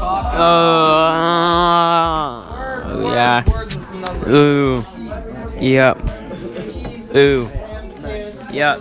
Oh, yeah. Ooh. Yep. Ooh. Yep.